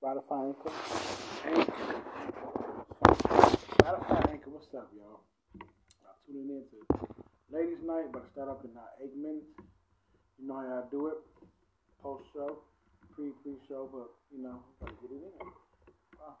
Spotify, Anchor. Anchor. Spotify, Anchor. What's up, y'all? I'm tuning in to Ladies Night, but I start up in uh, eight minutes. You know how I do it. Post show, pre pre show, but you know, gotta get it in. Wow.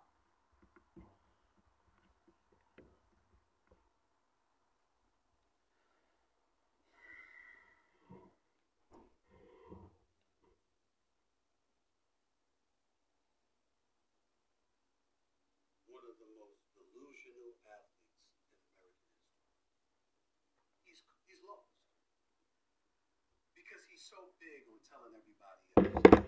one of the most delusional athletes in American history. He's he's lost because so big on telling everybody else.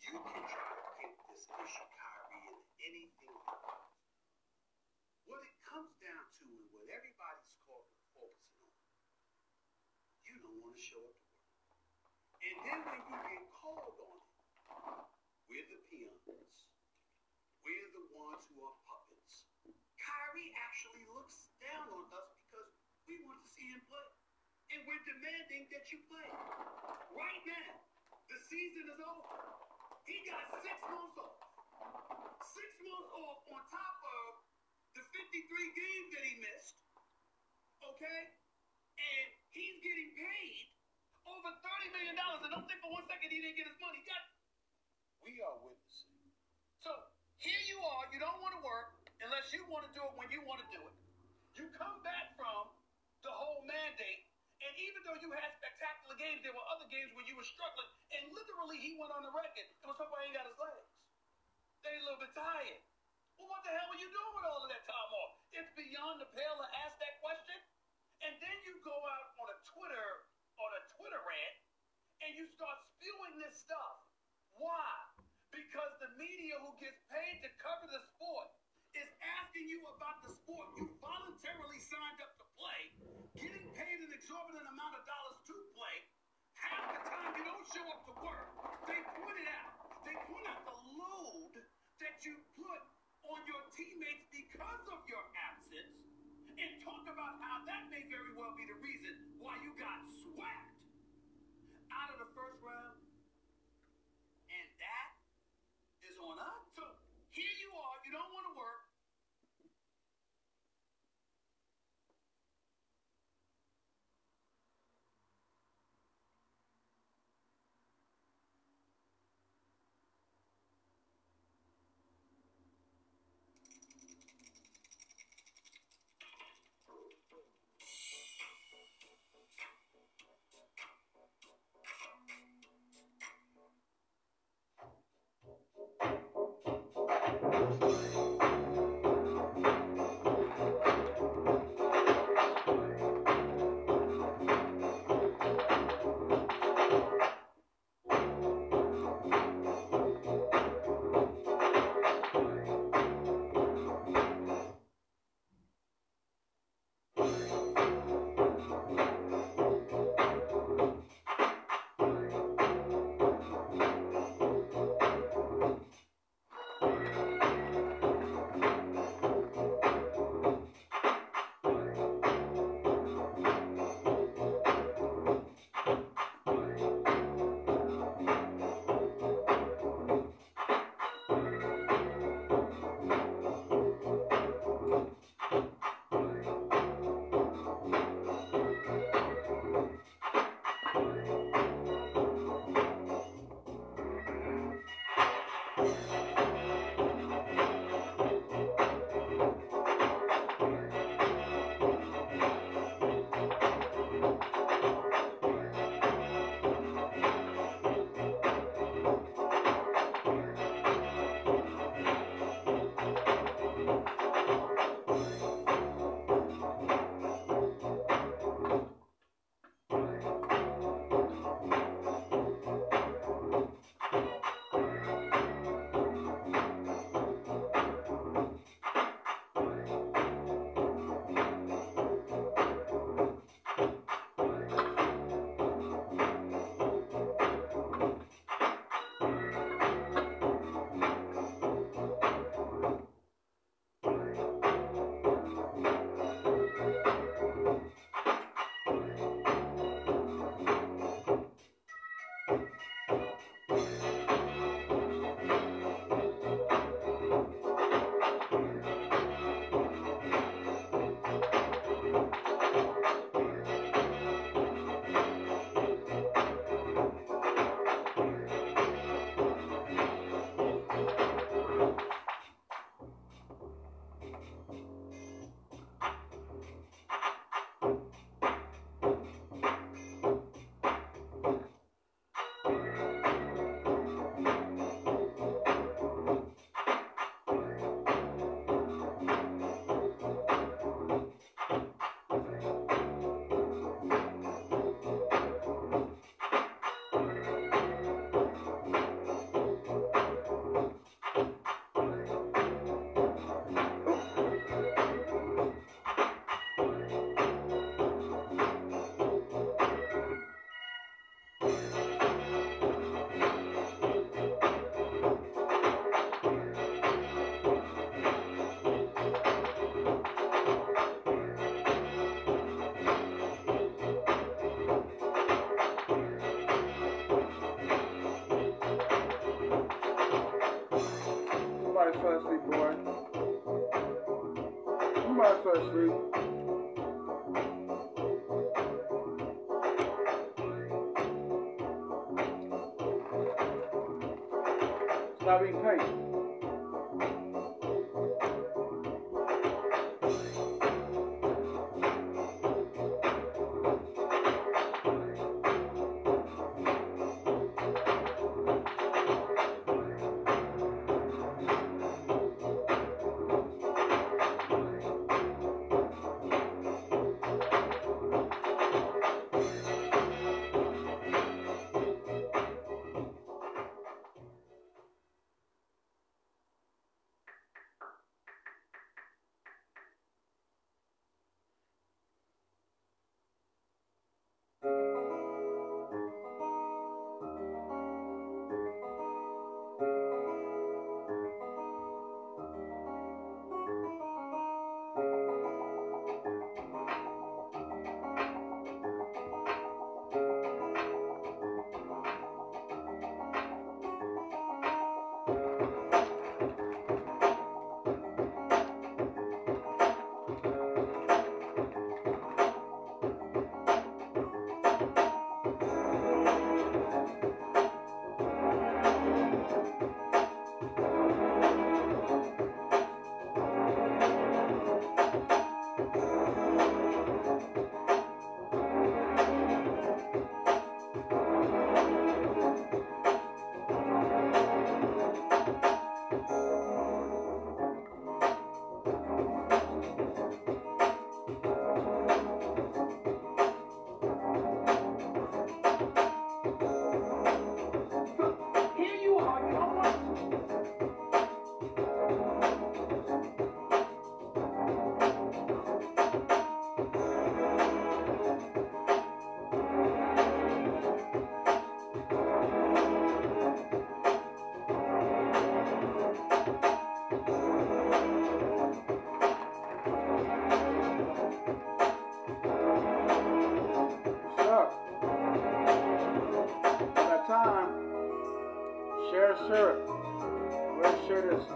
You can try to fit this issue, Kyrie, in anything you. What it comes down to, and what everybody's called focusing on, you don't want to show up to work. And then when you get called on it, we're the peons. We're the ones who are puppets. Kyrie actually looks down on us because we want to see him play. And we're demanding that you play. Right now, the season is over. He got six months off. Six months off on top of the 53 games that he missed. Okay? And he's getting paid over $30 million. And don't think for one second he didn't get his money. Got we are witnessing. So here you are, you don't want to work unless you want to do it when you want to do it. You come back from the whole mandate, and even though you had spectacular games, there were other games where you were struggling, and literally he went on the record and was he ain't got his legs. They a little bit tired. Well, what the hell were you doing with all of that time off? It's beyond the pale to ask that question. And then you go out on a Twitter on a Twitter rant and you start spewing this stuff. Why? Because the media who gets paid to cover the sport is asking you about the sport you voluntarily signed up play, getting paid an exorbitant amount of dollars to play. Half the time you don't show up to work. They point it out. They point out the load that you put on your teammates because of your absence and talk about how that may very well be the reason why you got swept out of the first round. And that is on us. 那边可以。Stop eating cake. Roscoe.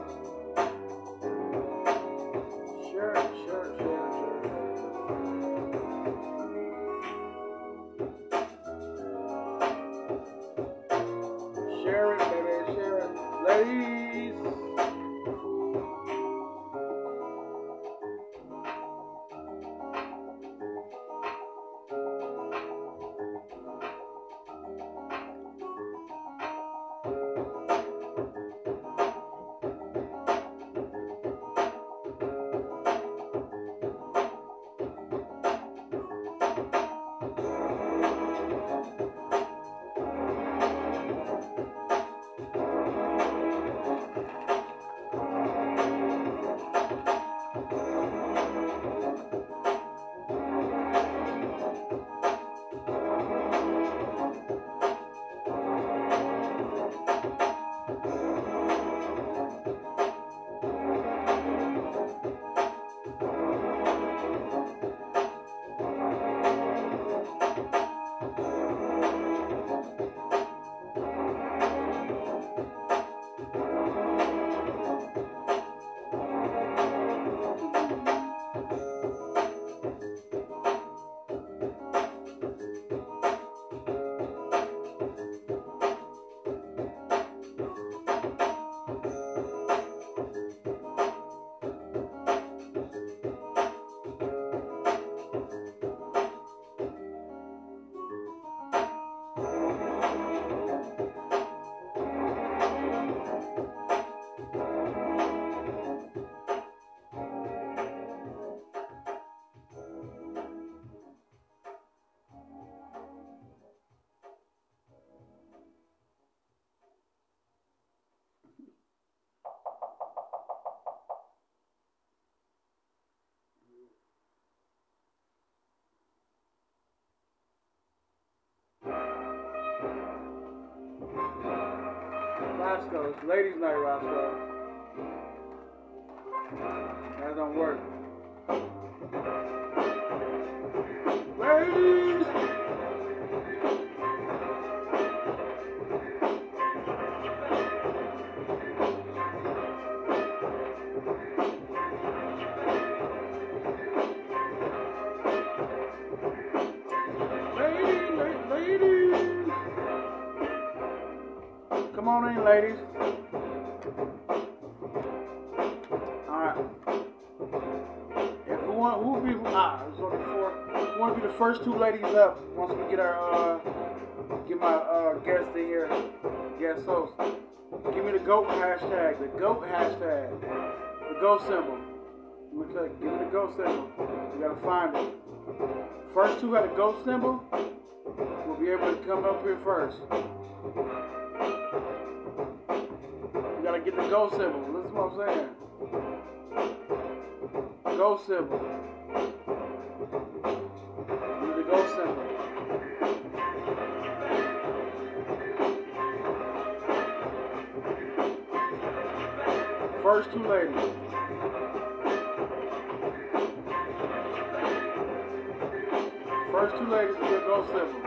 Ladies' night, Roscoe. That don't work. Ladies! On in, ladies. Alright. If we want, who will be, ah, it's only four. Who want to be the first two ladies up once we get our, uh, get my, uh, guest in here, guest host. Give me the GOAT hashtag, the GOAT hashtag, the GOAT symbol. You, give me the GOAT symbol. You gotta find it. First two got a GOAT symbol, will be able to come up here first. You gotta get the GOAT symbol. Listen what I'm saying. GOAT symbol. Me the GOAT symbol. First two ladies. First two ladies to get GOAT symbol.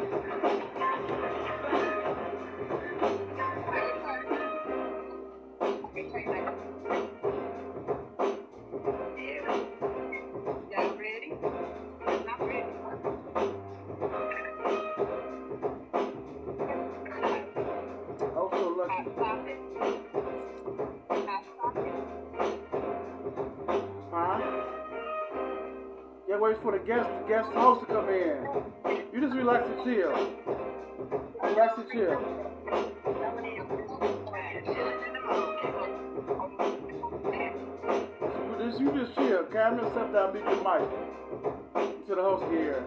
Yeah, wait for the guest, guest host to come in. You just relax and chill. Relax and chill. Just, you just chill. Camera, step down, mute your mic. Until the host here.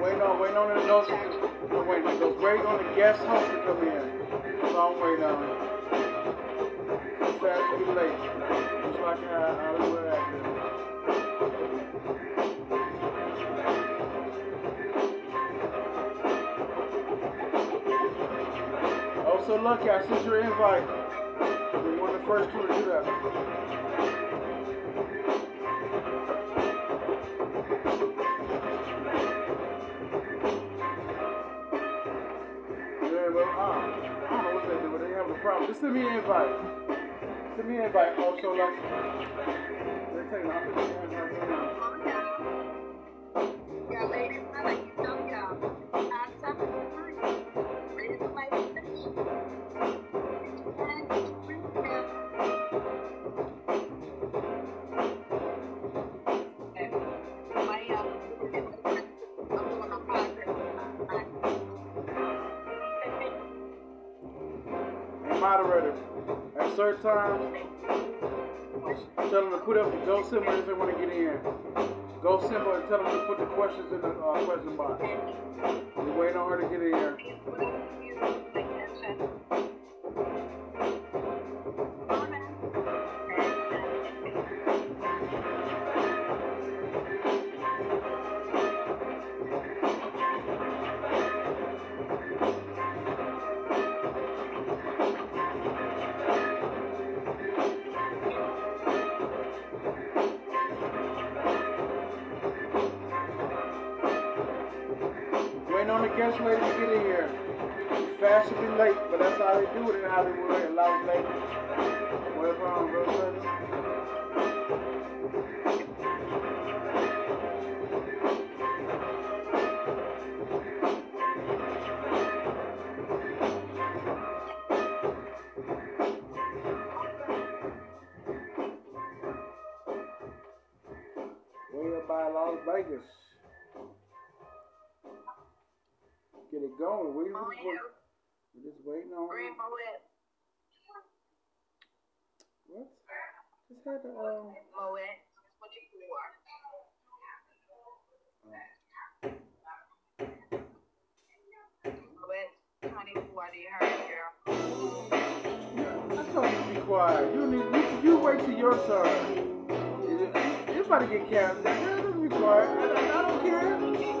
Wait on, wait on the those, no, wait, those, wait on the guest host to come in. That's all I'm waiting on. Too fast, too late. Just like Hollywood actors. Oh, so lucky, I sent you an invite. You're one of the first two to do that. A problem. Just send me an invite. Send me an invite. Oh, so lucky. They're taking off the invite now. Y'all ladies, I like you know at time, tell them to put up the go symbol if they want to get in. Go symbol and tell them to put the questions in the uh, question box. We're waiting on her to get in here. Going. We, we, Oh, we, yeah. we just waiting on Green what? Just had to um. Moet. What you for? Moet. 24, do you heard. I told you to be quiet. You need you, you wait till your turn. You, you about to get carried. Be quiet. I, I don't care.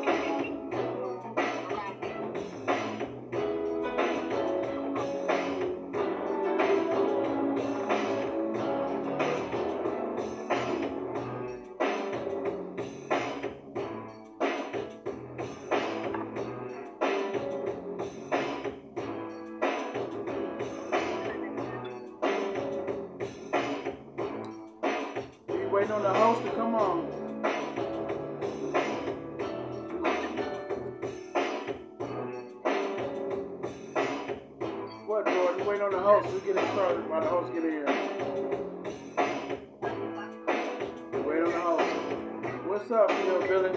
Waiting on the host to come on. What, Jordan? Waiting on the host. We get it started while the host get here. Wait on the host. What's up, you know, Billy?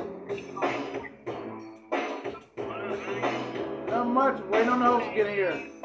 Not much. Waiting on the host to get here.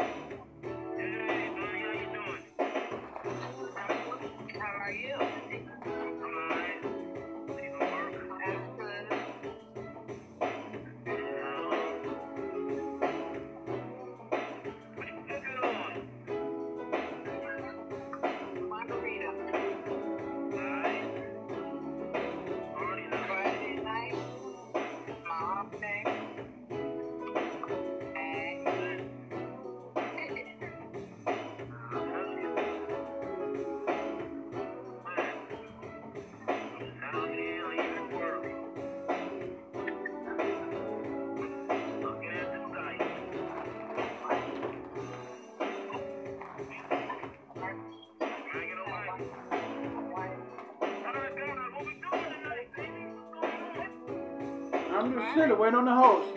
Chilling, waiting on the host.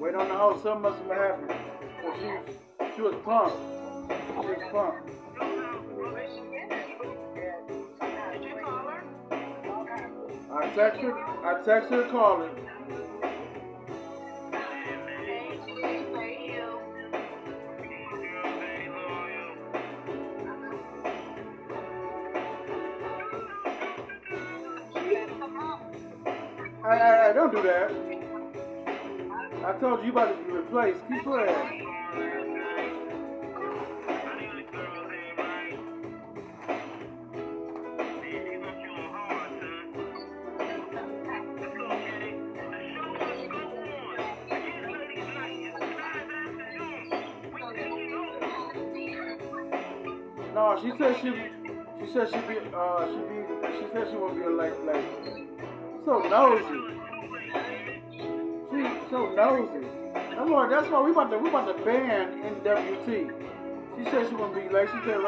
Wait on the host. Something must have happened. Well, oh, she, was- she was pumped. She was her? I text her. I text her, call don't do that. I told you you about to be replaced. Keep playing. No, she said she. She said she be. Uh, she be. She said she won't be a like like. So nosy. So nosy. That's why. That's why we about to we about to ban NWT. She said she won't be like. She said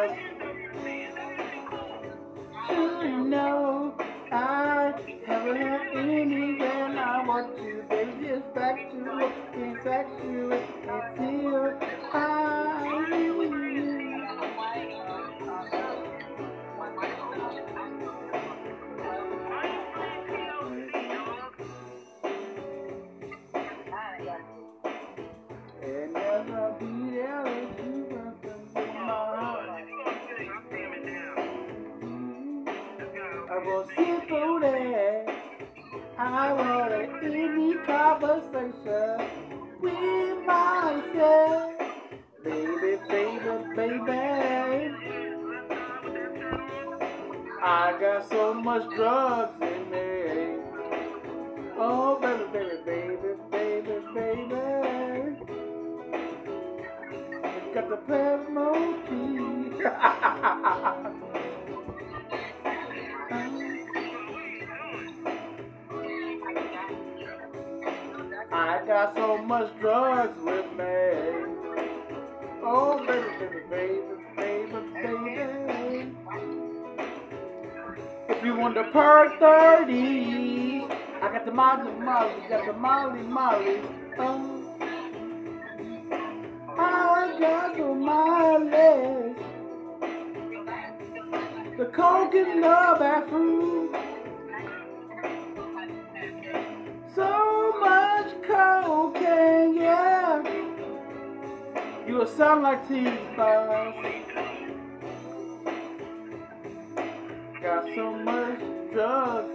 know I haven't had I want to, baby. It's factual, it's factual until And conversation with myself. Baby, baby, baby. I got so much drugs in me. Oh, baby, baby, baby, baby, baby. Got the I got so much drugs with me. Oh, baby, baby, baby, baby, baby. If you want the per 30, I got the Molly Molly, got the Molly Molly. Oh. I got the Molly. The coke in You sound like T-Boz. Got so much drugs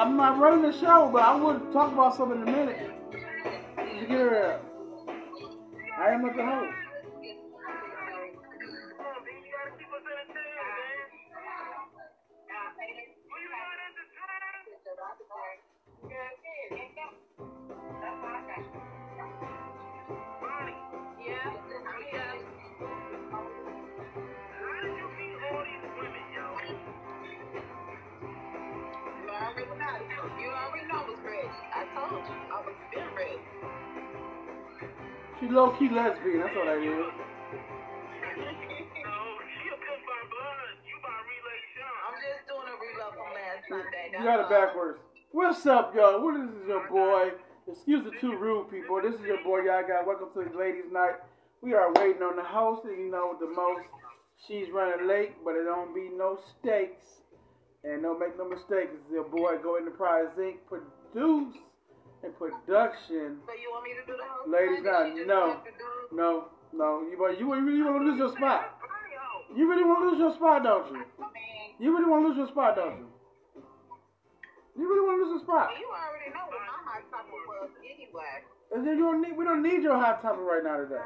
I'm, not running the show, but I would talk about something in a minute. Get her? I am the host. She low key lesbian. That's all that is. No, she a pimp by blood. You by relay Sean. I'm just doing a reload from last Sunday. You got it backwards. What's up, y'all? What is this? Your boy? Excuse the two rude people. This is your boy, y'all got. Welcome to the ladies' night. We are waiting on the host, and you know the most. She's running late, but it don't be no stakes. And don't make no mistakes. It's your boy, Go Enterprise Inc. Produce and production. So you want me to do the whole Ladies' thing? night, no. want to do- No, no. You you you really want to lose your spot. You really want to lose your spot, don't you? You really want to lose your spot, don't you? You really want to lose your spot. you already know what my hot topic was anyway. And then you don't need, we don't need your hot topic right now today.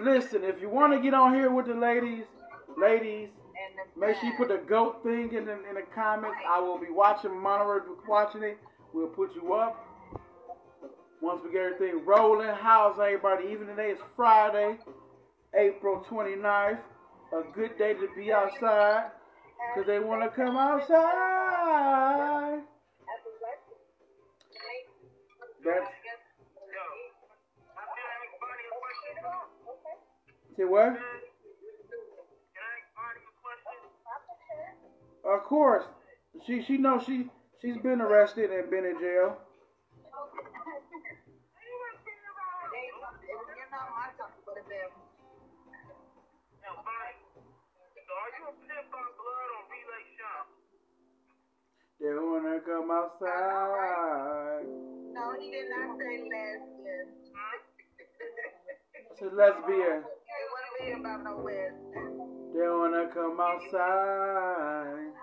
Listen, if you want to get on here with the ladies, ladies, make sure you put the goat thing in the, in the comments. I will be watching, monitoring, watching it. We'll put you up. Once we get everything rolling, how's everybody? Even today is Friday, April 29th. A good day to be outside because they want to come outside. That's say what? Of course, she she knows she she's been arrested and been in jail. You know my topic would have been They wanna come outside. No, he did not say lesbian. It's a lesbian. It wouldn't be about no lesbian. They wanna come outside.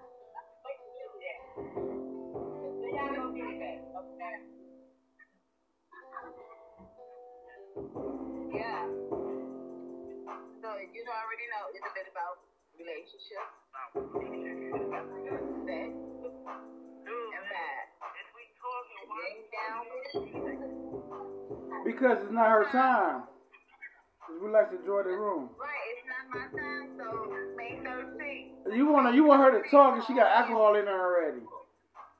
Yeah. So you already know it's a bit about relationships, sex, and bad. Getting down with it. Because it's not her time. we like to enjoy the room. Right, it's not my time, so 13th. You wanna you want her to talk and she got alcohol in her already.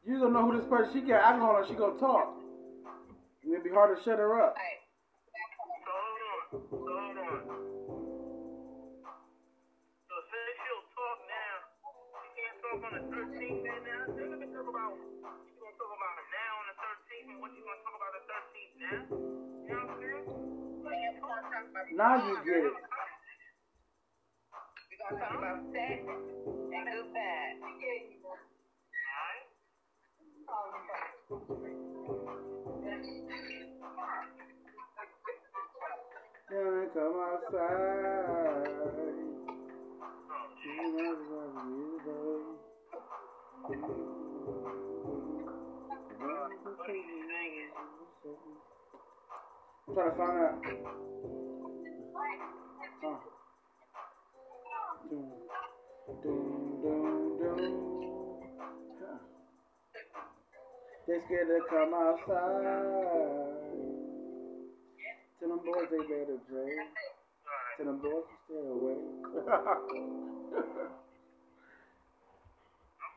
You don't know who this person. She got alcohol and she gonna talk. It'd be hard to shut her up. Right. on So say she'll talk now. You can't talk on the 13th now? They're gonna talk about you gonna talk about now on the 13th and what you gonna talk about the 13th now? You know what I'm saying? Now you get it. Gonna talk about sex and do bad. Alright? Gonna come outside. I'm trying to find out. Huh. They scared to come outside. Tell them boys they better pray. Tell them boys to stay away. I'm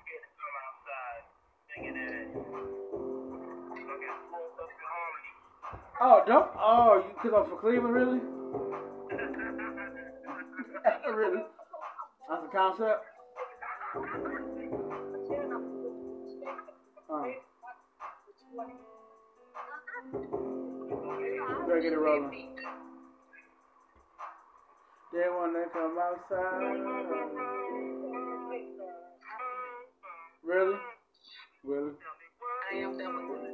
scared to come outside oh, don't. Oh, you because I'm from Cleveland, really? really? That's the concept? Oh. Better get it rolling. They wanna come outside. Really? Really? I am done with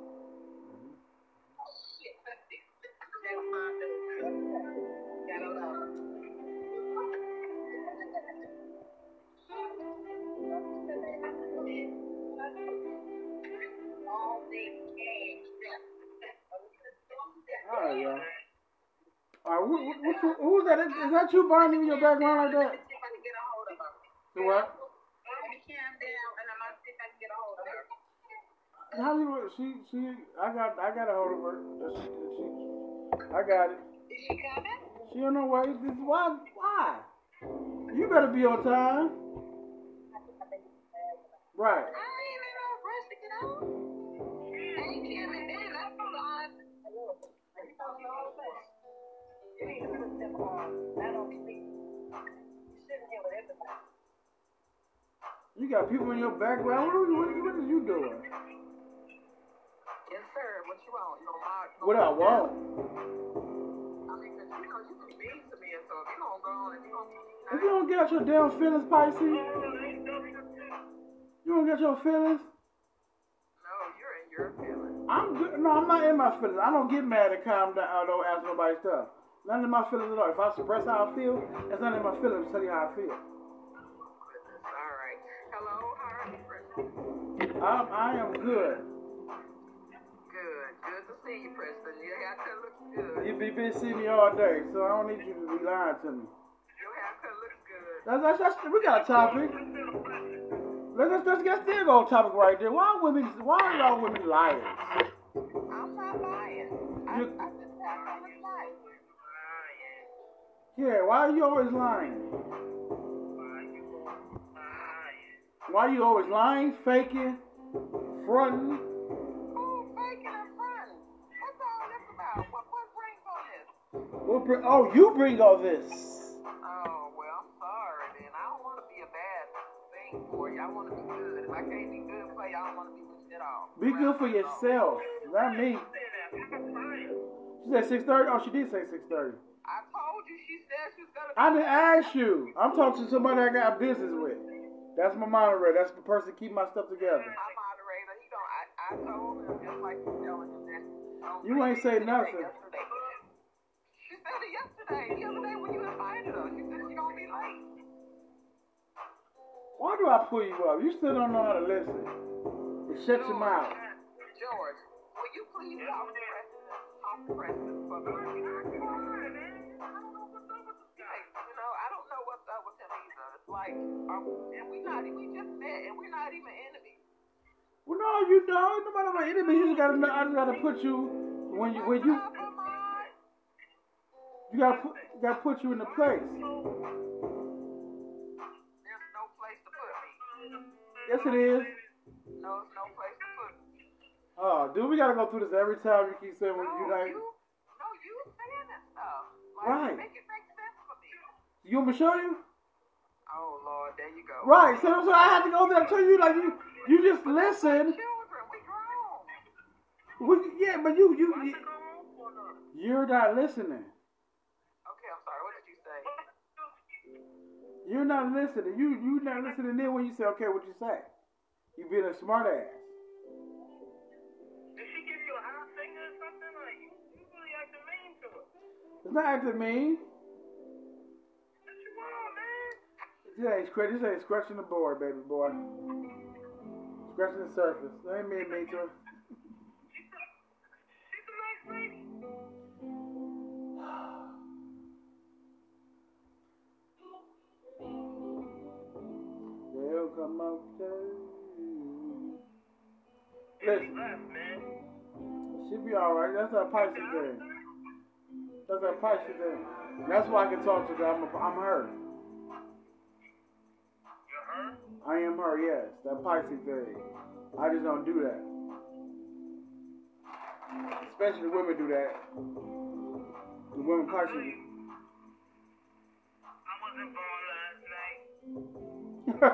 A lot. All right, who, who, who, who's that? Is, is that you, Barney, in your background like that? The what? How you? She, she. I got, I got a hold of her. She, she, I got it. Is she coming? She on her way. This why? Why? You better be on time. Right. I ain't in no rush to get out. I ain't coming then. I'm from the I don't know this. You need to put on. I don't sleep. Sitting here with everybody. You got people in your background. What, are you- what, what is you doing? Yes, sir. What you want? You mind? What I want? I mean, 'cause you know you can be to me, and so if you don't go on and you don't. If you don't get your damn feelings, Pisces, you don't get your feelings. No, you're in your feelings. I'm good. No, I'm not in my feelings. I don't get mad and calm down. I don't ask nobody stuff. None of my feelings at all. If I suppress how I feel, that's not in my feelings. to Tell you how I feel. All right. Hello. How are you, I'm, I am good. Good. Good to see you, Preston. Haircut looks good. You be been seeing me all day, so I don't need you to be lying to me. Your haircut looks good. That's, that's, that's, we got a topic. Let's, let's, let's get still go topic right there. Why women? Why are y'all women liars? I'm not lying. I, You- I just have to look lying. Yeah, why are you always lying? Why are you always lying, faking, fronting? Bring, oh, you bring all this. Oh, well, I'm sorry then. I don't want to be a bad thing for you. I want to be good. If I can't be good for you, I don't want to be you at all. Be good for yourself, not me. She said six thirty. Oh, she did say six thirty. I told you she said she was going to I didn't ask you. I'm talking to somebody I got business with. That's my moderator. That's the person keep my stuff together. My moderator, he don't. I, I told him just like you telling him that. You ain't say nothing. Yesterday. It yesterday. The other day when you invited her, she said she gonna be late. Why do I pull you up? You still don't know how to listen. You shut your mouth. George, will you please talk to Preston? Talk to Preston for me. Hey, you know, I don't know what's up with him either. It's like, um, and we not, we just met, and we're not even enemies. Well, no, you don't. No matter my enemy, you just gotta. know- I just gotta put you when you when you What's up, Ahmad? You gotta put you gotta put you in the place. There's no place to put me. Yes, it is. No, there's no place to put me. Oh, dude, we gotta go through this every time you keep saying No, you like. you, no, you saying that stuff. Like, Right. Make it make sense for me. You want me to show you? Oh Lord, there you go. Right. So, so I had to go there and tell you like you you just listen. Children, we grown. We, yeah, but you you you- you're not listening. Okay, I'm sorry. What did you say? You're not listening. You you not listening then when you say okay, what you say? You being a smart ass. Did she give you a high finger or something? Like, you, you really acting mean to her. It's not acting mean. What you want, man? This ain't. This ain't scratching the board, baby boy. Scratching the surface. That ain't mean mean to her. They'll come out too. She Listen, man. she be alright. That's her Pisces thing. That's her Pisces thing. That's why I can talk to her. I'm, a, I'm her. You're her? I am her, yes. That Pisces thing. I just don't do that. Especially the women do that. The women Pisces. what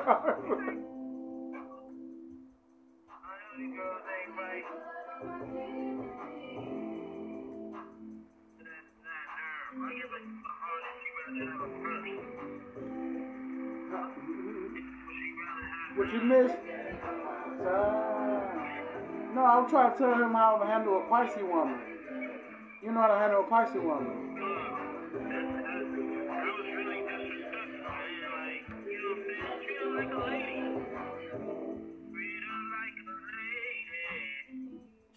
you missed? Uh, no, I'm trying to tell him how to handle a Pisces woman. You know how to handle a Pisces woman.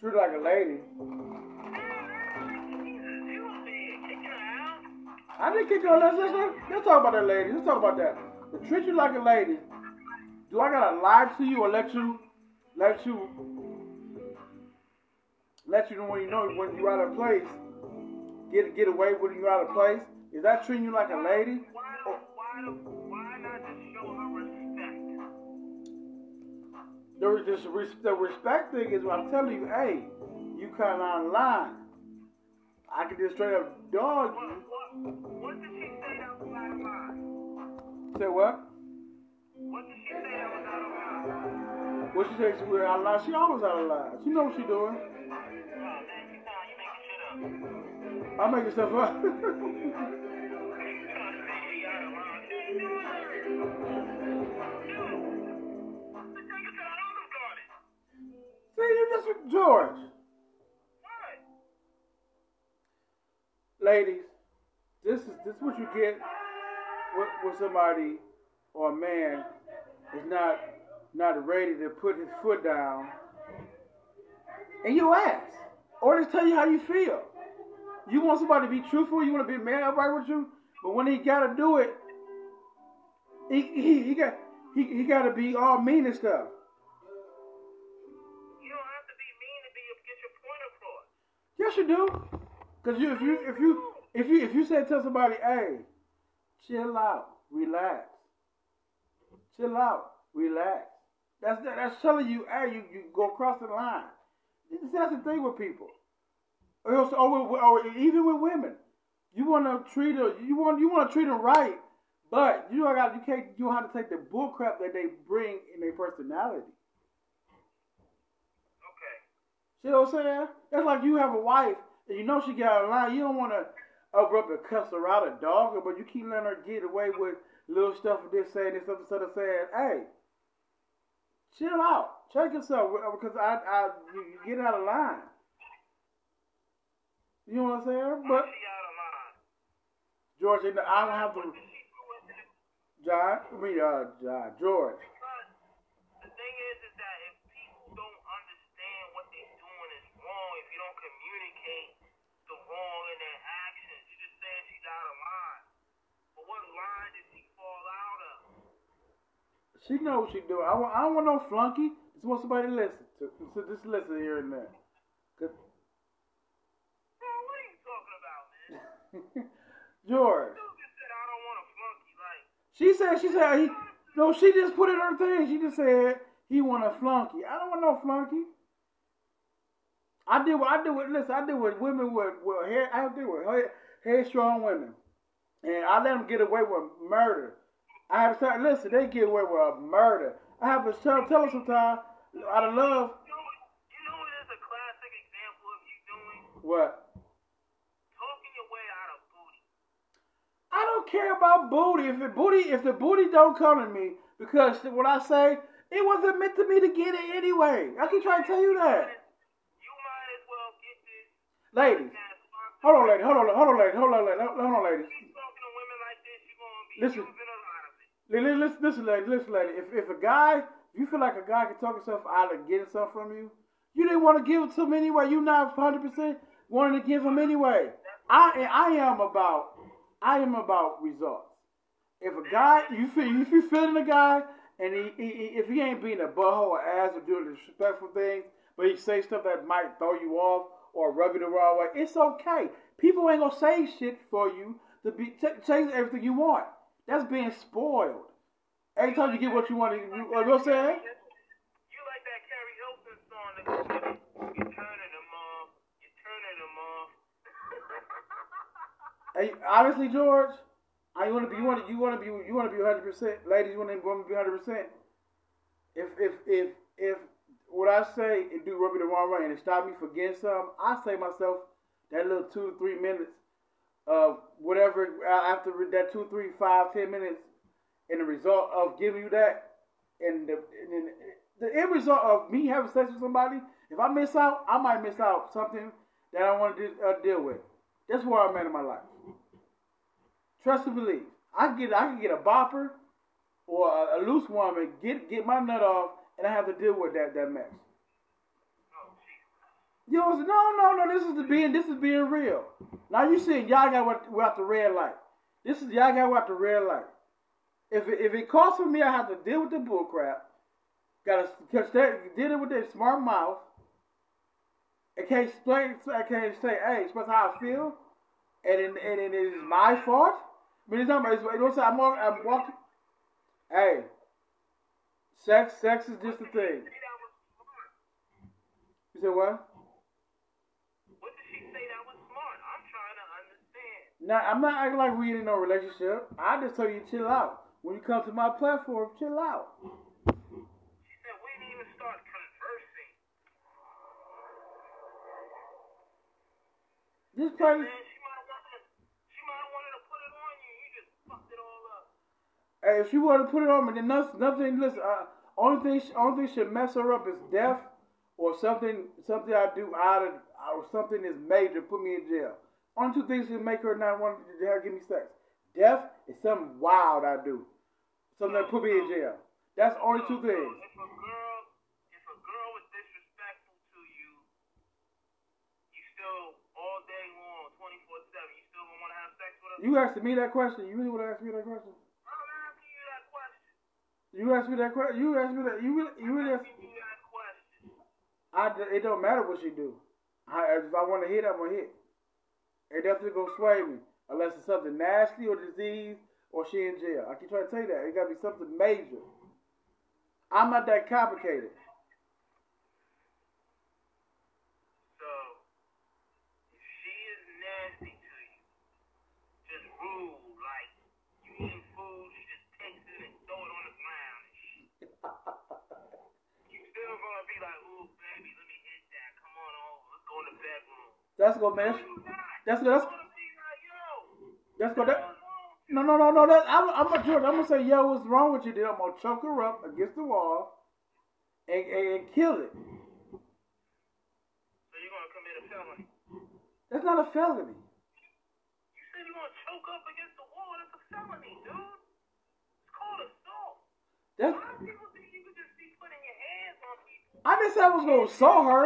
Treat like a lady. I didn't kick her. Let's, let's, let's talk about that lady. Let's talk about that. To treat you like a lady, do I gotta lie to you or let you, let you, let you know when you know when you're out of place, get get away when you're out of place? Is that treating you like a lady? The, res- the respect thing is what I'm telling you, hey, you kind of out of line. I can just straight up dog What, you. what, what did she say that was out of line? Say what? What did she say that was out of line? What she said she was out of line? She always out of line. She know what she doing. Oh, man, you you making shit up. I'm making stuff up. You with George. Ladies, this is this is what you get with somebody or a man is not not ready to put his foot down and you ask. Or just tell you how you feel. You want somebody to be truthful, you want to be man upright with you, but when he gotta do it, he he, he got he, he gotta be all mean and stuff. Yes, you do. Cause you, if you, if you, if you, if you say tell somebody, hey, chill out, relax, chill out, relax. That's that's telling you, hey, you, you go across the line. That's the thing with people, or, or, or even with women. You want to treat her, you want you want to treat them right, but you got you can't you don't have to take the bull crap that they bring in their personality. Okay. See what I'm saying? That's like you have a wife and you know she got out of line. You don't want to abrupt and cuss her out or dog her, but you keep letting her get away with little stuff and this saying this stuff instead of saying, "Hey, chill out, check yourself," because I, I, you, you get out of line. You know what I'm saying? But she out of line. George, I don't have to. What did she do with it? John, I mean, uh, John, George. Because the thing is, is that if people don't understand what they're doing is wrong, if you don't communicate the wrong in their actions, you just saying she's out of line. But what line did she fall out of? She knows what she doing. I, want, I don't want no flunky. Just want somebody to listen to. So just listen here and there. 'Cause- Man, what are you talking about, man? George. Said I don't want a flunky. Like, She said, she said, he, no, she just put in her thing. She just said he want a flunky. I don't want no flunky. I deal with, I deal with, listen, I deal with women with, with hair, I deal with hair, headstrong women. And I let them get away with murder. I have to tell, listen, they get away with a murder. I have to tell, tell them sometimes, out of love, you know, you know what is a classic example of you doing? what? Talking your way out of booty. I don't care about booty. If the booty, if the booty don't come to me, because what I say, it wasn't meant to me to get it anyway. I keep trying to tell you that. You might as well get this Ladies, hold on, lady, hold on, hold on, lady, hold on, lady, hold on, lady. Keep this, Listen. Listen, listen, lady, listen, lady. If if a guy, you feel like a guy can talk himself out of getting something from you, you didn't want to give it to him anyway. You not hundred percent wanting to give him anyway. I I am about I am about results. If a guy, you feel if you feeling a guy, and he, he, if he ain't being a butthole or ass or doing disrespectful things, but he say stuff that might throw you off or rub you the wrong way, it's okay. People ain't gonna say shit for you to be ch- change everything you want. That's being spoiled. Every time you get what you want, you, you know what I'm saying? You like that Carrie Hilton song that goes, You're turning them off, you're turning them off. Hey, honestly, George, I want to be. You want to. You want to be. You want to be 100. percent Ladies, you want to be 100. percent If if if if what I say it do rub me the wrong way and it stop me from getting some, I say myself that little two to three minutes of whatever uh, after that two, three, five, ten minutes, and the result of giving you that, and the and the end result of me having sex with somebody, if I miss out, I might miss out something that I want to uh, deal with. That's where I'm at in my life. Trust and believe. I get I can get a bopper or a, a loose woman, get get my nut off, and I have to deal with that that mess. You know, no, no, no. This is the being. This is being real. Now you see, y'all got what without the red light. This is y'all got without the red light. If it, if it costs for me, I have to deal with the bull crap. Got to catch that, deal with that smart mouth. I can't explain. I can't say, hey, it's how I feel, and and it is my fault. I mean, it's not. It's, you know what I'm? I'm, walk- I'm walking. Hey, sex, sex is just a thing. You said what? What did she say that was smart? I'm trying to understand. Now, I'm not acting like we ain't in no relationship. I just tell you to chill out. When you come to my platform, chill out. She said we didn't even start conversing. Play. Man, she might have wanted to, she might wanted to put it on you. You just fucked it all up. Hey, if she want to put it on me, then nothing. nothing listen, uh, only thing, only thing should mess her up is death, or something, something I do out of, or something is major, put me in jail. Only two things should make her not want to give me sex. Death is something wild I do, something that put me in jail. That's only two things. If a girl, if a girl was disrespectful to you, you still all day long, twenty four seven, you still gonna want to have sex with her? You asking me that question? You really want to ask me that question? I'm asking you that question. You asked me that question. You asked me that. You really, you really. Asked, you that question. I, it don't matter what she do. I, if I want to hit, I'm gonna hit. It definitely gonna sway me, unless it's something nasty or disease or she in jail. I keep trying to tell you that it gotta be something major. I'm not that complicated. So, if she is nasty to you, just rude, like you eating food, she just takes it and throw it on the ground and shit. You still gonna be like, ooh, baby, let me hit that. Come on over. Let's go in the bedroom. That's gonna No, man. you not. That's that's gonna be like, yo, that's gonna. That, no, no, no, no. That, I'm, I'm gonna George. I'm gonna say, yo, what's wrong with you? Then I'm gonna choke her up against the wall and, and, and kill it. So you're gonna commit a felony. That's not a felony. You said you're gonna choke up against the wall. That's a felony, dude. It's called assault. A That's. lot of people think you could just be putting your hands on people. I didn't say I was gonna saw her.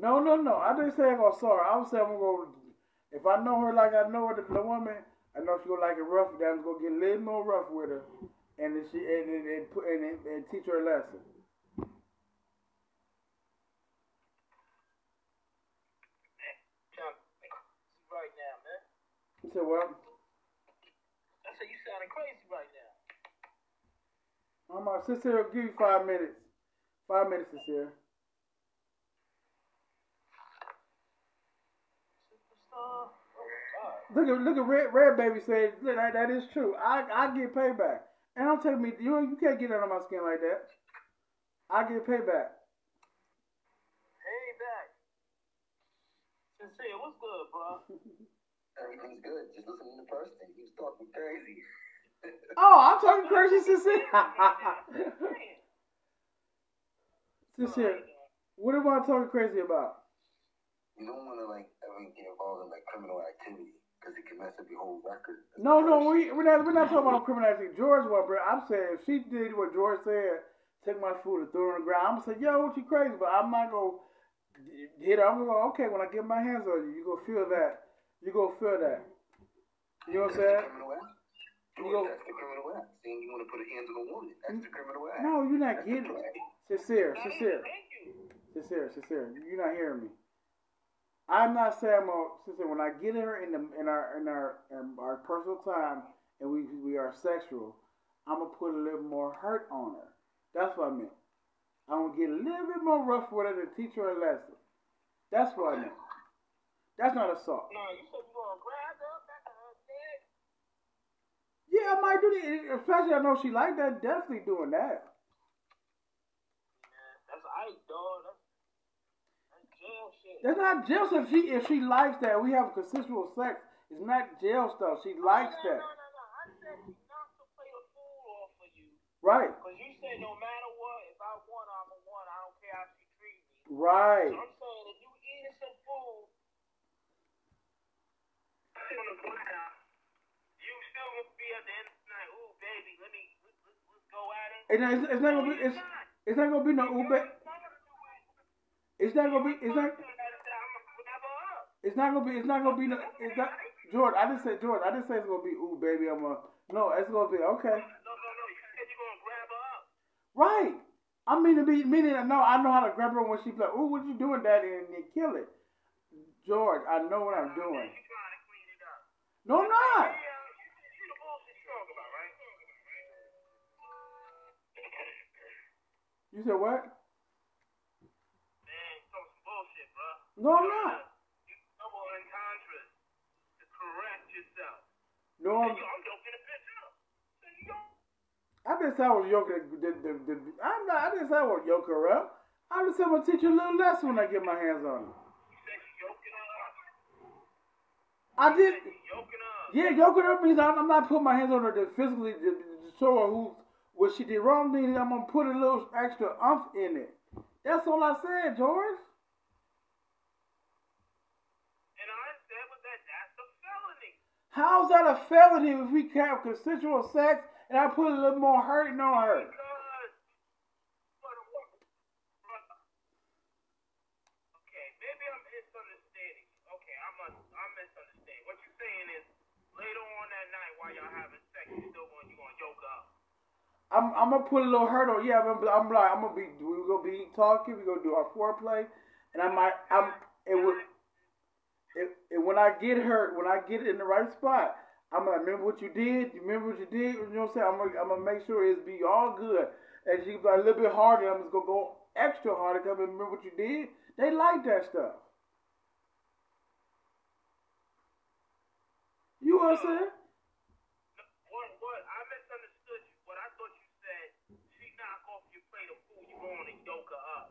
No, no, no. I didn't say I'm gonna saw her. I was saying I'm gonna. If I know her like I know her, the, the woman, I know she gonna like it rough. Then I'm gonna get a little more rough with her, and then she and and, and, put, and, and, and teach her a lesson. Right now, man. He said, "Well, I said you sounding crazy right now. I'm sit here. Give you five minutes. Five minutes, sincere. Superstar. Oh, Look at look at Red Red Baby said that that is true. I I get payback, and I'm telling me you you can't get under my skin like that. I get payback. Payback. back. Sincere, what's good, bro? Everything's good. Just listening to the person. He was talking crazy. Oh, I'm talking crazy, sincere. sincere. What am I talking crazy about? You don't want to like ever get involved in like criminal activity because it can mess up your whole record. No, no, we we're not we're not talking about criminalizing. George one, bro. I'm saying if she did what George said, take my food and throw it on the ground, I'm gonna say, yo, what you crazy? But I'm not gonna hit her. I'm gonna go, okay, when I get my hands on you, you gonna feel that. You gonna feel that. You know what I'm That's the saying? criminal act. You go- That's the criminal act. Saying you want to put a hands on a woman. That's the criminal act. No, you're not That's getting it. Sincere, sincere, Thank you. sincere, sincere. You're not hearing me. I'm not saying I'm sincere. When I get her in the in our in our in our personal time and we we are sexual, I'm gonna put a little more hurt on her. That's what I meant. I'm gonna get a little bit more rough with her to teach her a lesson. That's what I meant. That's not assault. No, you said you gonna grab her back in her. Yeah, I might do that. Especially I know she like that. Definitely doing that. Man, that's ice, dog. That's, that's jail shit. That's not jail stuff. If she if she likes that, we have consensual sex. It's not jail stuff. She likes no, that. No, no, no. I said not to play the fool off of you. Right. Because you said no matter what, if I want, I'm a one. I don't care how she treats me. Right. So I'm saying if you eating some food, on the platter, you still gonna be at the end of the night. Ooh, baby, let me let's, let's, let's go at it. And it's, it's not gonna be it's, it's not gonna be no Ube. It's not gonna be it's not it's not gonna be it's not gonna be no it's not George. I didn't say George. I didn't say it's gonna be ooh baby. I'm a no. It's gonna be okay. No, no, no. You said you're gonna grab her up. Right. I mean to be meaning no. I know how to grab her when she's like, ooh, what you doing, daddy, and then kill it. George, I know what I'm doing. She's trying to clean it up. No, I'm not. You see the bullshit you talking about, right? You said what? Man, some bullshit, bro. No, I'm not. You double entendres to correct yourself. No, I'm. yo, I'm joking the bitch up. So you don't I didn't say I was yoking. The, the, the, the, I'm not. I didn't say I was yoke her up. I just said I'm gonna teach you a little lesson when I get my hands on her. you said you yoking her up. I did. Yoking her up. Yeah, yoking up means I'm, I'm not putting my hands on her to physically to, to show her who what she did wrong. Meaning I'm gonna put a little extra umph in it. That's all I said, George. And I said was that that's a felony. How's that a felony if we can have consensual sex and I put a little more hurting on her? Because for the woman, brother. Okay, maybe I'm misunderstanding. Okay, I'm a, I'm misunderstanding. What you're saying is later on that night while y'all having sex, you still going you gonna yoke up. I'm I'm gonna put a little hurt on. Yeah, I'm, I'm like I'm gonna be we gonna be talking. We gonna do our foreplay, and I might I'm it would it, when I get hurt when I get it in the right spot. I'm gonna remember what you did. You remember what you did. You know what I'm saying? I'm gonna, I'm gonna make sure it's be all good. And she be like a little bit harder. I'm just gonna go extra harder because I remember what you did. They like that stuff. You know what I'm saying? I misunderstood you. What I thought you said, she knock off your plate of food, you going to yoke her up.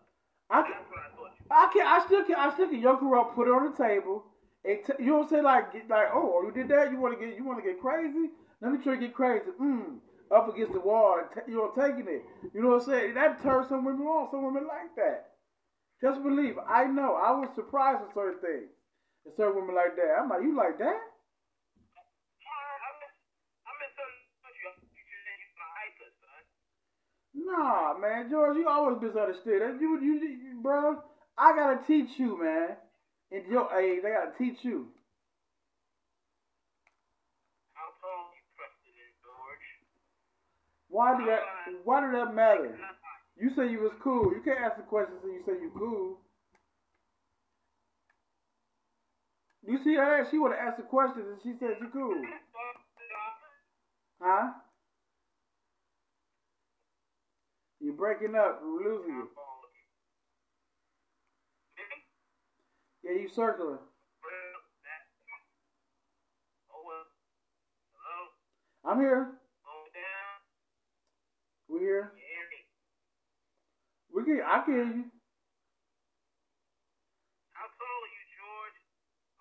I can, That's what I thought you. I can, I still can, I still can yoke her up, put her on the table. And t- you don't say like, like, oh, you did that? You want to get, you want to get crazy? Let me try to get crazy. Mm, up against the wall, t- you know, taking it. You know what I'm saying? That turns some women on. Some women like that. Just believe. I know. I was surprised at certain things. And certain women like that. I'm like, you like that? Nah, man, George, you always misunderstood. You, you, you, bro. I gotta teach you, man. In your age, They gotta teach you. How tall you and George? Why did that? Why did that matter? You say you was cool. You can't ask the questions and you say you cool. You see her? She would have asked the questions and she said you cool. Huh? You breaking up? We're losing you. Yeah, you circling. I'm here. Slow down. We here. You hear me? We can. I can hear you. How tall are you, George?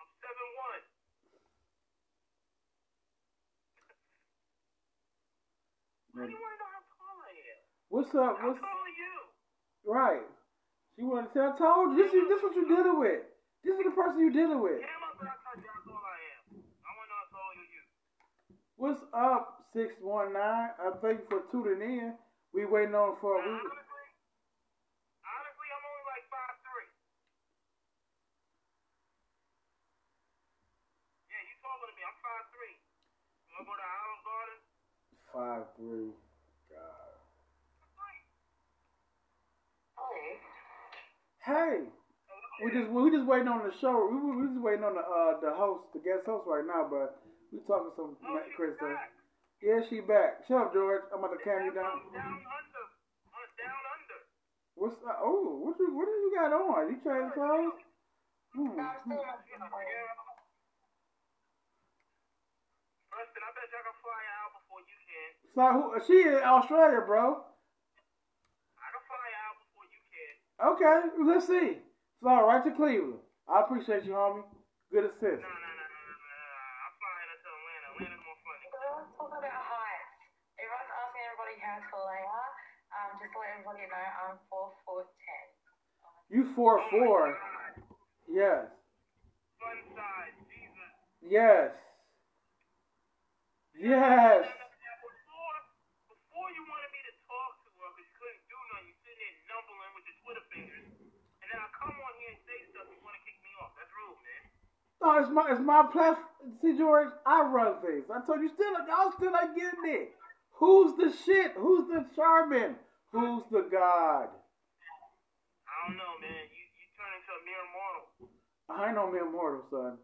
I'm seven one. How do you want to know how tall I am? What's up? How What's tall are you? right? She wanted to tell. I told you. This is this what you dealing with. This is the person you're dealing with. Damn, I thought I told you how tall I am. I want to know how tall are you. What's up, six one nine? I thank you for tuning in. We waiting on for. We, Honestly, honestly, I'm only like five three. Yeah, you taller than me. I'm five three. You wanna go to Olive Garden? five three. God. Hey, we just we just waiting on the show. We we just waiting on the uh the host, the guest host right now. But we talking to some Oh, Chris. Yeah, she back. Shut up, George. I'm about to calm you down. Down under. Uh, down under. What's uh, oh what you what do you got on? You trying to clothes? Hmm. Preston, I bet y'all can fly out before you can. So who, she in Australia, bro. I can fly out before you can. Okay, let's see. Fly right to Cleveland. I appreciate you, homie. Good assist. Nah, nah, nah, nah, nah, nah. I'm flying into Atlanta. Atlanta's more funny. So let's talk about heights. Everyone's asking everybody how tall they are. Um, just to let everybody know, I'm four foot ten. You four Oh my four. Yes. Fun size, Jesus. Yes. Yes. Before, before you wanted me to talk to her because you couldn't do nothing, you sitting there numbling with your Twitter fingers. And then I come on here and say stuff you want to kick me off. That's rude, man. No, it's my it's my platform. See, George, I run things. I told you still y'all still ain't getting it. Who's the shit? Who's the Charmin? Who's the God? I don't know, man. You you turn into a mere mortal. I know no mere mortal, son.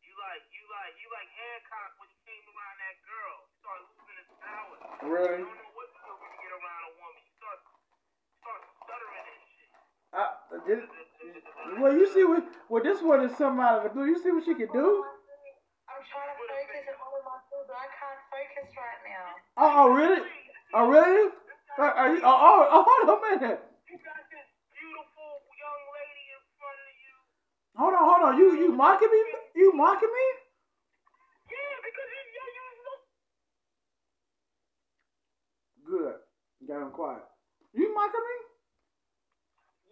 You like you like you like Hancock when he came around that girl. He started losing his power. Really? You don't know what to do when you get around a woman. You start start stuttering and shit. I, did, well, you see what? Well, this one is something out of the blue. You see what she can do? I'm trying to focus on all of my food, but I can't focus right now. Oh, oh really? Oh, really? Are, are you? Oh, oh, oh, hold on a minute. You got this beautiful young lady in front of you. Hold on, hold on. You you mocking me? You mocking me? Yeah, because you you you look Good. Got him quiet. You mocking me?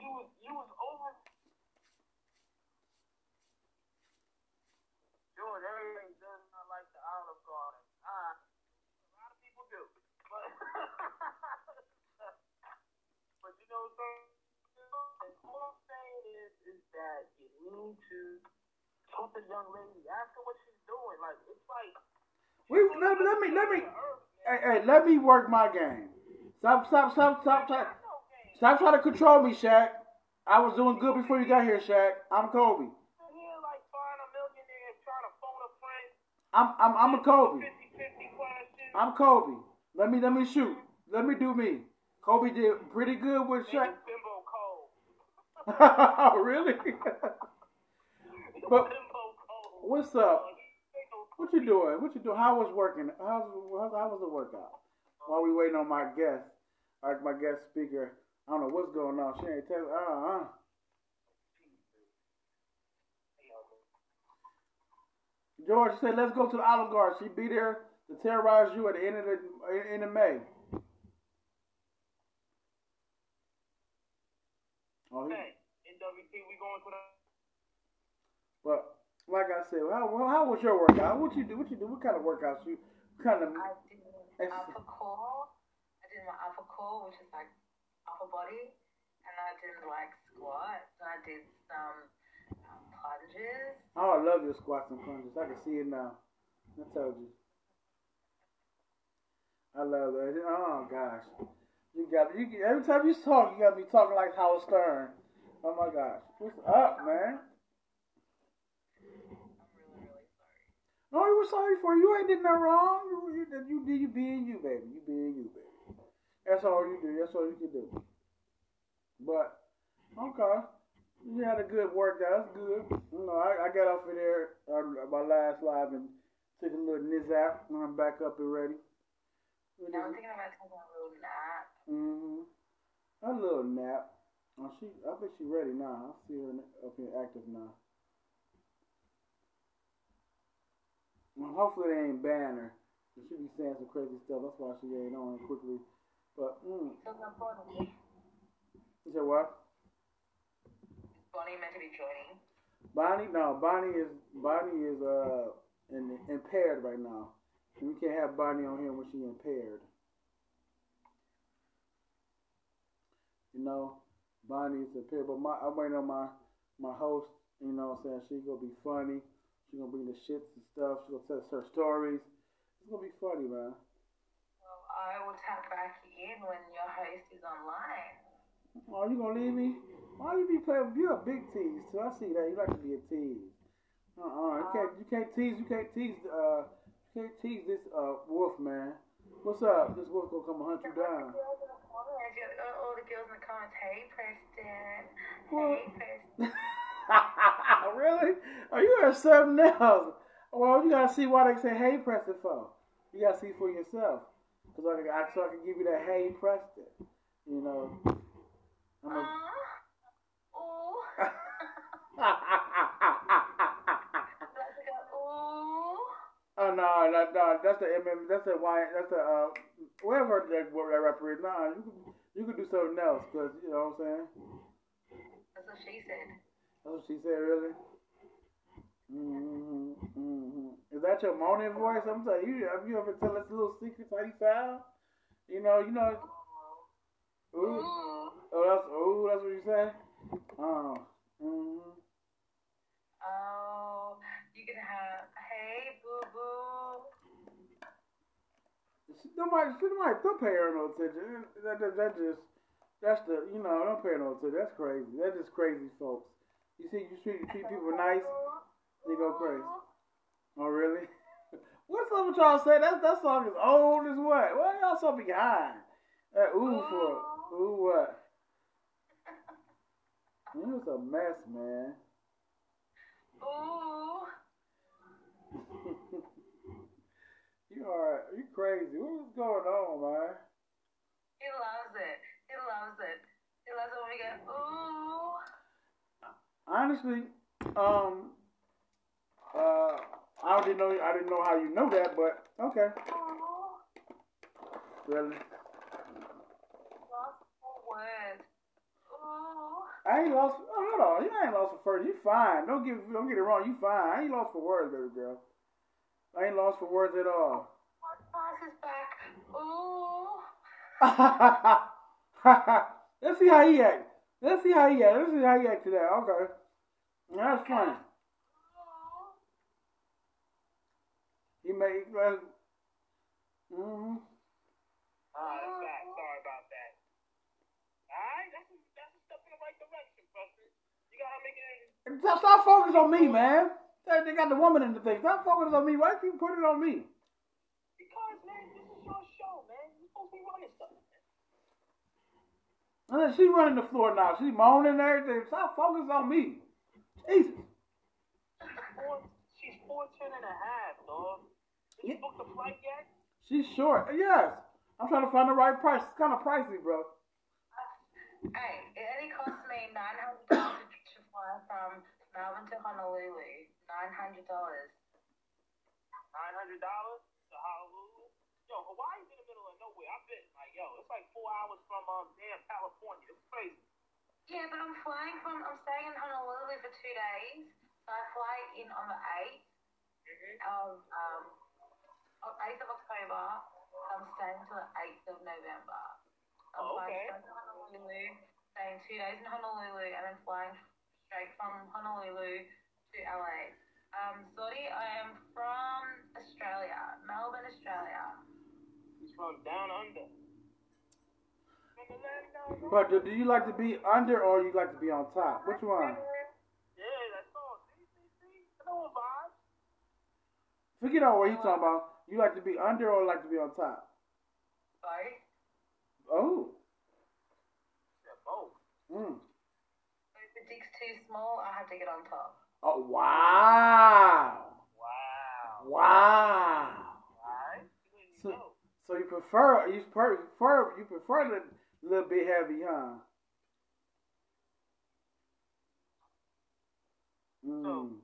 You was you was over. George, everything does not like the Olive Garden. Ah, a lot of people do, but but you know something. All I'm saying is is that you need to talk to the young lady, ask her what she's doing. Like it's like Wait, let, let me let me. Hey, hey, let me work my game. Stop, stop, stop, stop, stop. Stop trying to control me, Shaq. I was doing good before you got here, Shaq. I'm Kobe. Here, like a millionaire trying to phone a friend. I'm I'm I'm a Kobe. 50-50. I'm Kobe. Let me let me shoot. Let me do me. Kobe did pretty good with Shaq. Really? but what's up? Oh, what you doing? What you doing? How was working? How's how, how was the workout? While we waiting on my guest, like my guest speaker. I don't know what's going on. She ain't telling. Uh uh. George said, "Let's go to the Olive Garden." She be there to terrorize you at the end of the end of May. Oh, he, Hey, NWT, we going to the. but like I said, how, well, how was your workout? What you do? What you do? What kind of workouts you? What kind of? I did upper core. I did my upper core, which is like upper body, and I did like squats. I did some um, plunges. Oh, I love your squats and plunges. I can see it now. I told you. I love that. Oh gosh, you got you. Every time you talk, you got be talking like Howard Stern. Oh my gosh, what's up, man? No, you were sorry for you. you ain't did nothing wrong. You you you, you, you being you, baby. You being you, baby. That's all you do. That's all you can do. But okay, you had a good workout. That's good. You know, I, I got off of there uh, my last live and took a little niz out. and I'm back up and ready. Now I'm thinking about taking a little nap. Mm-hmm. A little nap. Oh, she, I think she's ready now. I see her up here active now. Well, hopefully they ain't ban her. She be saying some crazy stuff. That's why she ain't on quickly. But, mm. So my Bonnie, You said what? is Bonnie meant to be joining? Bonnie? No, Bonnie is Bonnie is uh in, impaired right now. And we can't have Bonnie on here when she's impaired. You know, Bonnie is impaired, but my I'm waiting on my my host. You know, what I'm saying she's gonna be funny. She's gonna bring the shits and stuff. She's gonna tell us her stories. It's gonna be funny, man. Will tap back in when your host is online. Oh, you gonna leave me? Why you be playing? You're a big tease, too. I see that. You like to be a tease. Uh-uh. You can't. You can't tease. You can't tease. Uh, you can't tease this uh wolf man. What's up? This wolf gonna come and hunt you down. All the girls in the comments, hey Preston, Well- hey Preston. really? Are you heard something else? Well, you gotta see why they say hey Preston for. You gotta see for yourself. Cause I I, so I can give you that hey Preston. You know. I'm a, Aw. Ooh. Let's go, ooh. Oh no, no, no, that's the MM, that's the Y, that's the uh, whatever that what that rapper is. Nah, you can you can do something else, cause you know what I'm saying. That's what she said. That's what she said, really. Mm-hmm, mm-hmm. Is that your moaning voice? I'm telling you, have you ever tell us a little secret how you sound? You know, you know. Ooh, Ooh. oh, that's ooh, that's what you say. Oh, mm-hmm. Oh, you can have, hey, boo boo. Nobody, nobody, don't pay her no attention. That, that, that just, that's the, you know, don't pay her no attention. That's crazy. That's just crazy, folks. You see, you treat, you treat people nice, they go crazy. Oh, really? What's up with y'all say? That that song is old as what? Why y'all so behind? That ooh for ooh what? You was a mess, man. Ooh. you are you crazy? What's going on, man? He loves it. He loves it. He loves it when we get, ooh. Honestly, um, uh, I didn't know I didn't know how you know that, but okay, Ooh. really. Lost for words. Ooh. I ain't lost. Oh, hold on, you ain't lost for first. You fine. Don't get don't get it wrong. You fine. I ain't lost for words, baby girl. I ain't lost for words at all. My boss is back. Ooh. Let's see how he act. Let's see how he act. Let's see how he act today. Okay, that's funny. Ooh. Made. Uh, mm-hmm. Back. Sorry about that. Alright, that's a, that's a step in the right direction, Buster. You gotta make it. Stop, stop focusing on me, man. They, got the woman in the thing. Stop focusing on me. Why you put it on me? Because, man, this is your show, man. You're supposed to be running stuff, man. And then she running the floor now. She moaning and everything. Stop focusing on me. Jesus. She's 410 and a half, dog. Did you Yeah. book the flight yet? She's short. Yes. I'm trying to find the right price. It's kind of pricey, bro. Hey, it only cost me nine hundred dollars to fly from Melbourne to Honolulu. Nine hundred dollars. $900 to Honolulu? Yo, Hawaii's in the middle of nowhere. I've been, like, yo, it's like four hours from, um, damn California. It's crazy. Yeah, but I'm flying from. I'm staying in Honolulu for two days. So I fly in on the eighth of um, of eighth of October. I'm staying till the eighth of November. I'm Oh, flying okay. straight to Honolulu, staying two days in Honolulu, and then flying straight from Honolulu to LA. Um, sorry, I am from Australia, Melbourne, Australia. He's from down under. From the land down under. But do, do you like to be under or you like to be on top? Which one? Yeah, that's all. See, see, see? I know a vibe. Forget all what you talking about. You like to be under or like to be on top? Both. Oh. Yeah, both. Mm. If the dick's too small, I have to get on top. Oh wow. Wow. Wow. So, so you prefer you prefer you prefer the little bit heavy, huh? Mm.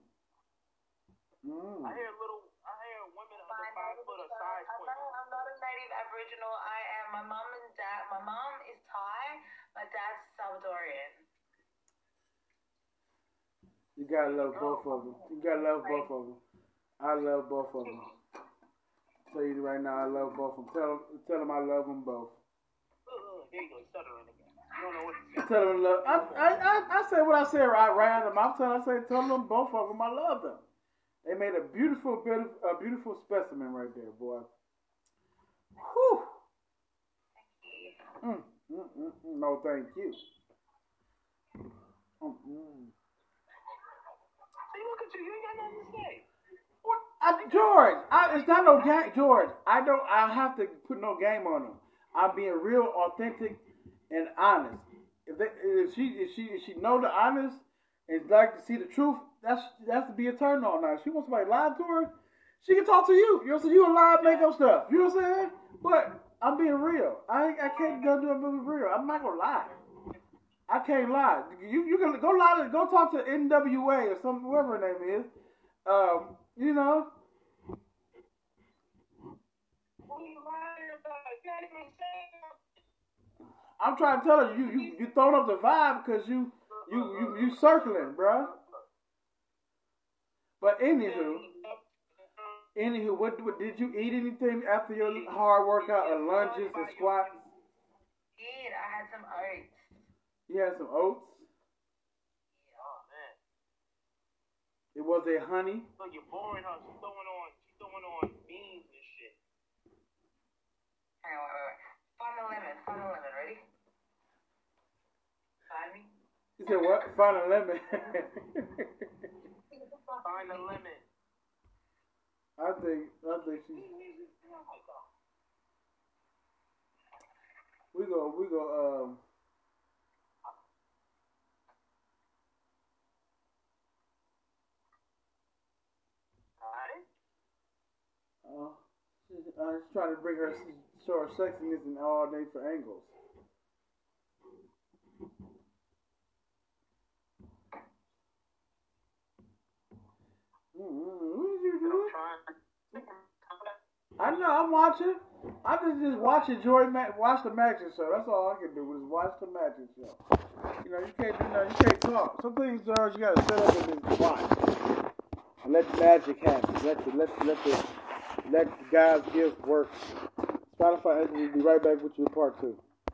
Mm. I hear little, Aboriginal. I am. My mum and dad. My mum is Thai. My dad's Salvadorian. You gotta love oh. both of them. You gotta love both of them. I love both of them. Tell you right now, I love both of them. Tell them, tell them I love them both. Ugh, there you go, stuttering again. You don't know what to say. Tell them love. I, I, I, I say what I say right, right out of my mouth. Tell I say, tell them both of them I love them. They made a beautiful, beautiful, a beautiful specimen right there, boy. Whew. Mm, mm, mm, mm. No, thank you. Mm, mm. See, look at you. You ain't got nothing to say. What? I, George, I, it's not no game. George, I don't. I have to put no game on them. I'm being real, authentic, and honest. If they, if she, if she, if she know the honest and like to see the truth, that's that's to be a turn on. Now, if she wants somebody to lie to her, she can talk to you. You know, so you can lie, and make up stuff. You know what I'm saying? But I'm being real. I I can't go do a movie real. I'm not gonna lie. I can't lie. You you can go lie to go talk to NWA or some whoever her name is. Um, you know, What are you lying about? You can't even say I'm trying to tell her you you you throwing up the vibe because you you you you circling, bruh. But anywho, anywho, what, what did you eat anything after your hard workout or lunges and squats? Kid, I had some oats. You had some oats. Yeah, oh man. It was a honey. Look, you're boring her. She's throwing on she's throwing on beans and shit. Hang on, wait, wait, wait. Find a lemon, find a lemon, ready? Find me. You said what? Find a lemon. Find a lemon. I think I think she. We go we go um. Uh, she's, uh, she's trying to bring her show her sexiness and all day for angles. What you I'm do? trying. I know I'm watching. I just just watch enjoy ma- watch the magic show. That's all I can do is watch the magic show. You know you can't do nothing. You can't talk. Some things, girls, you gotta sit up and just watch and let the magic happen. Let the let the, let the let the God's gift work. Spotify, we'll be right back with you in part two.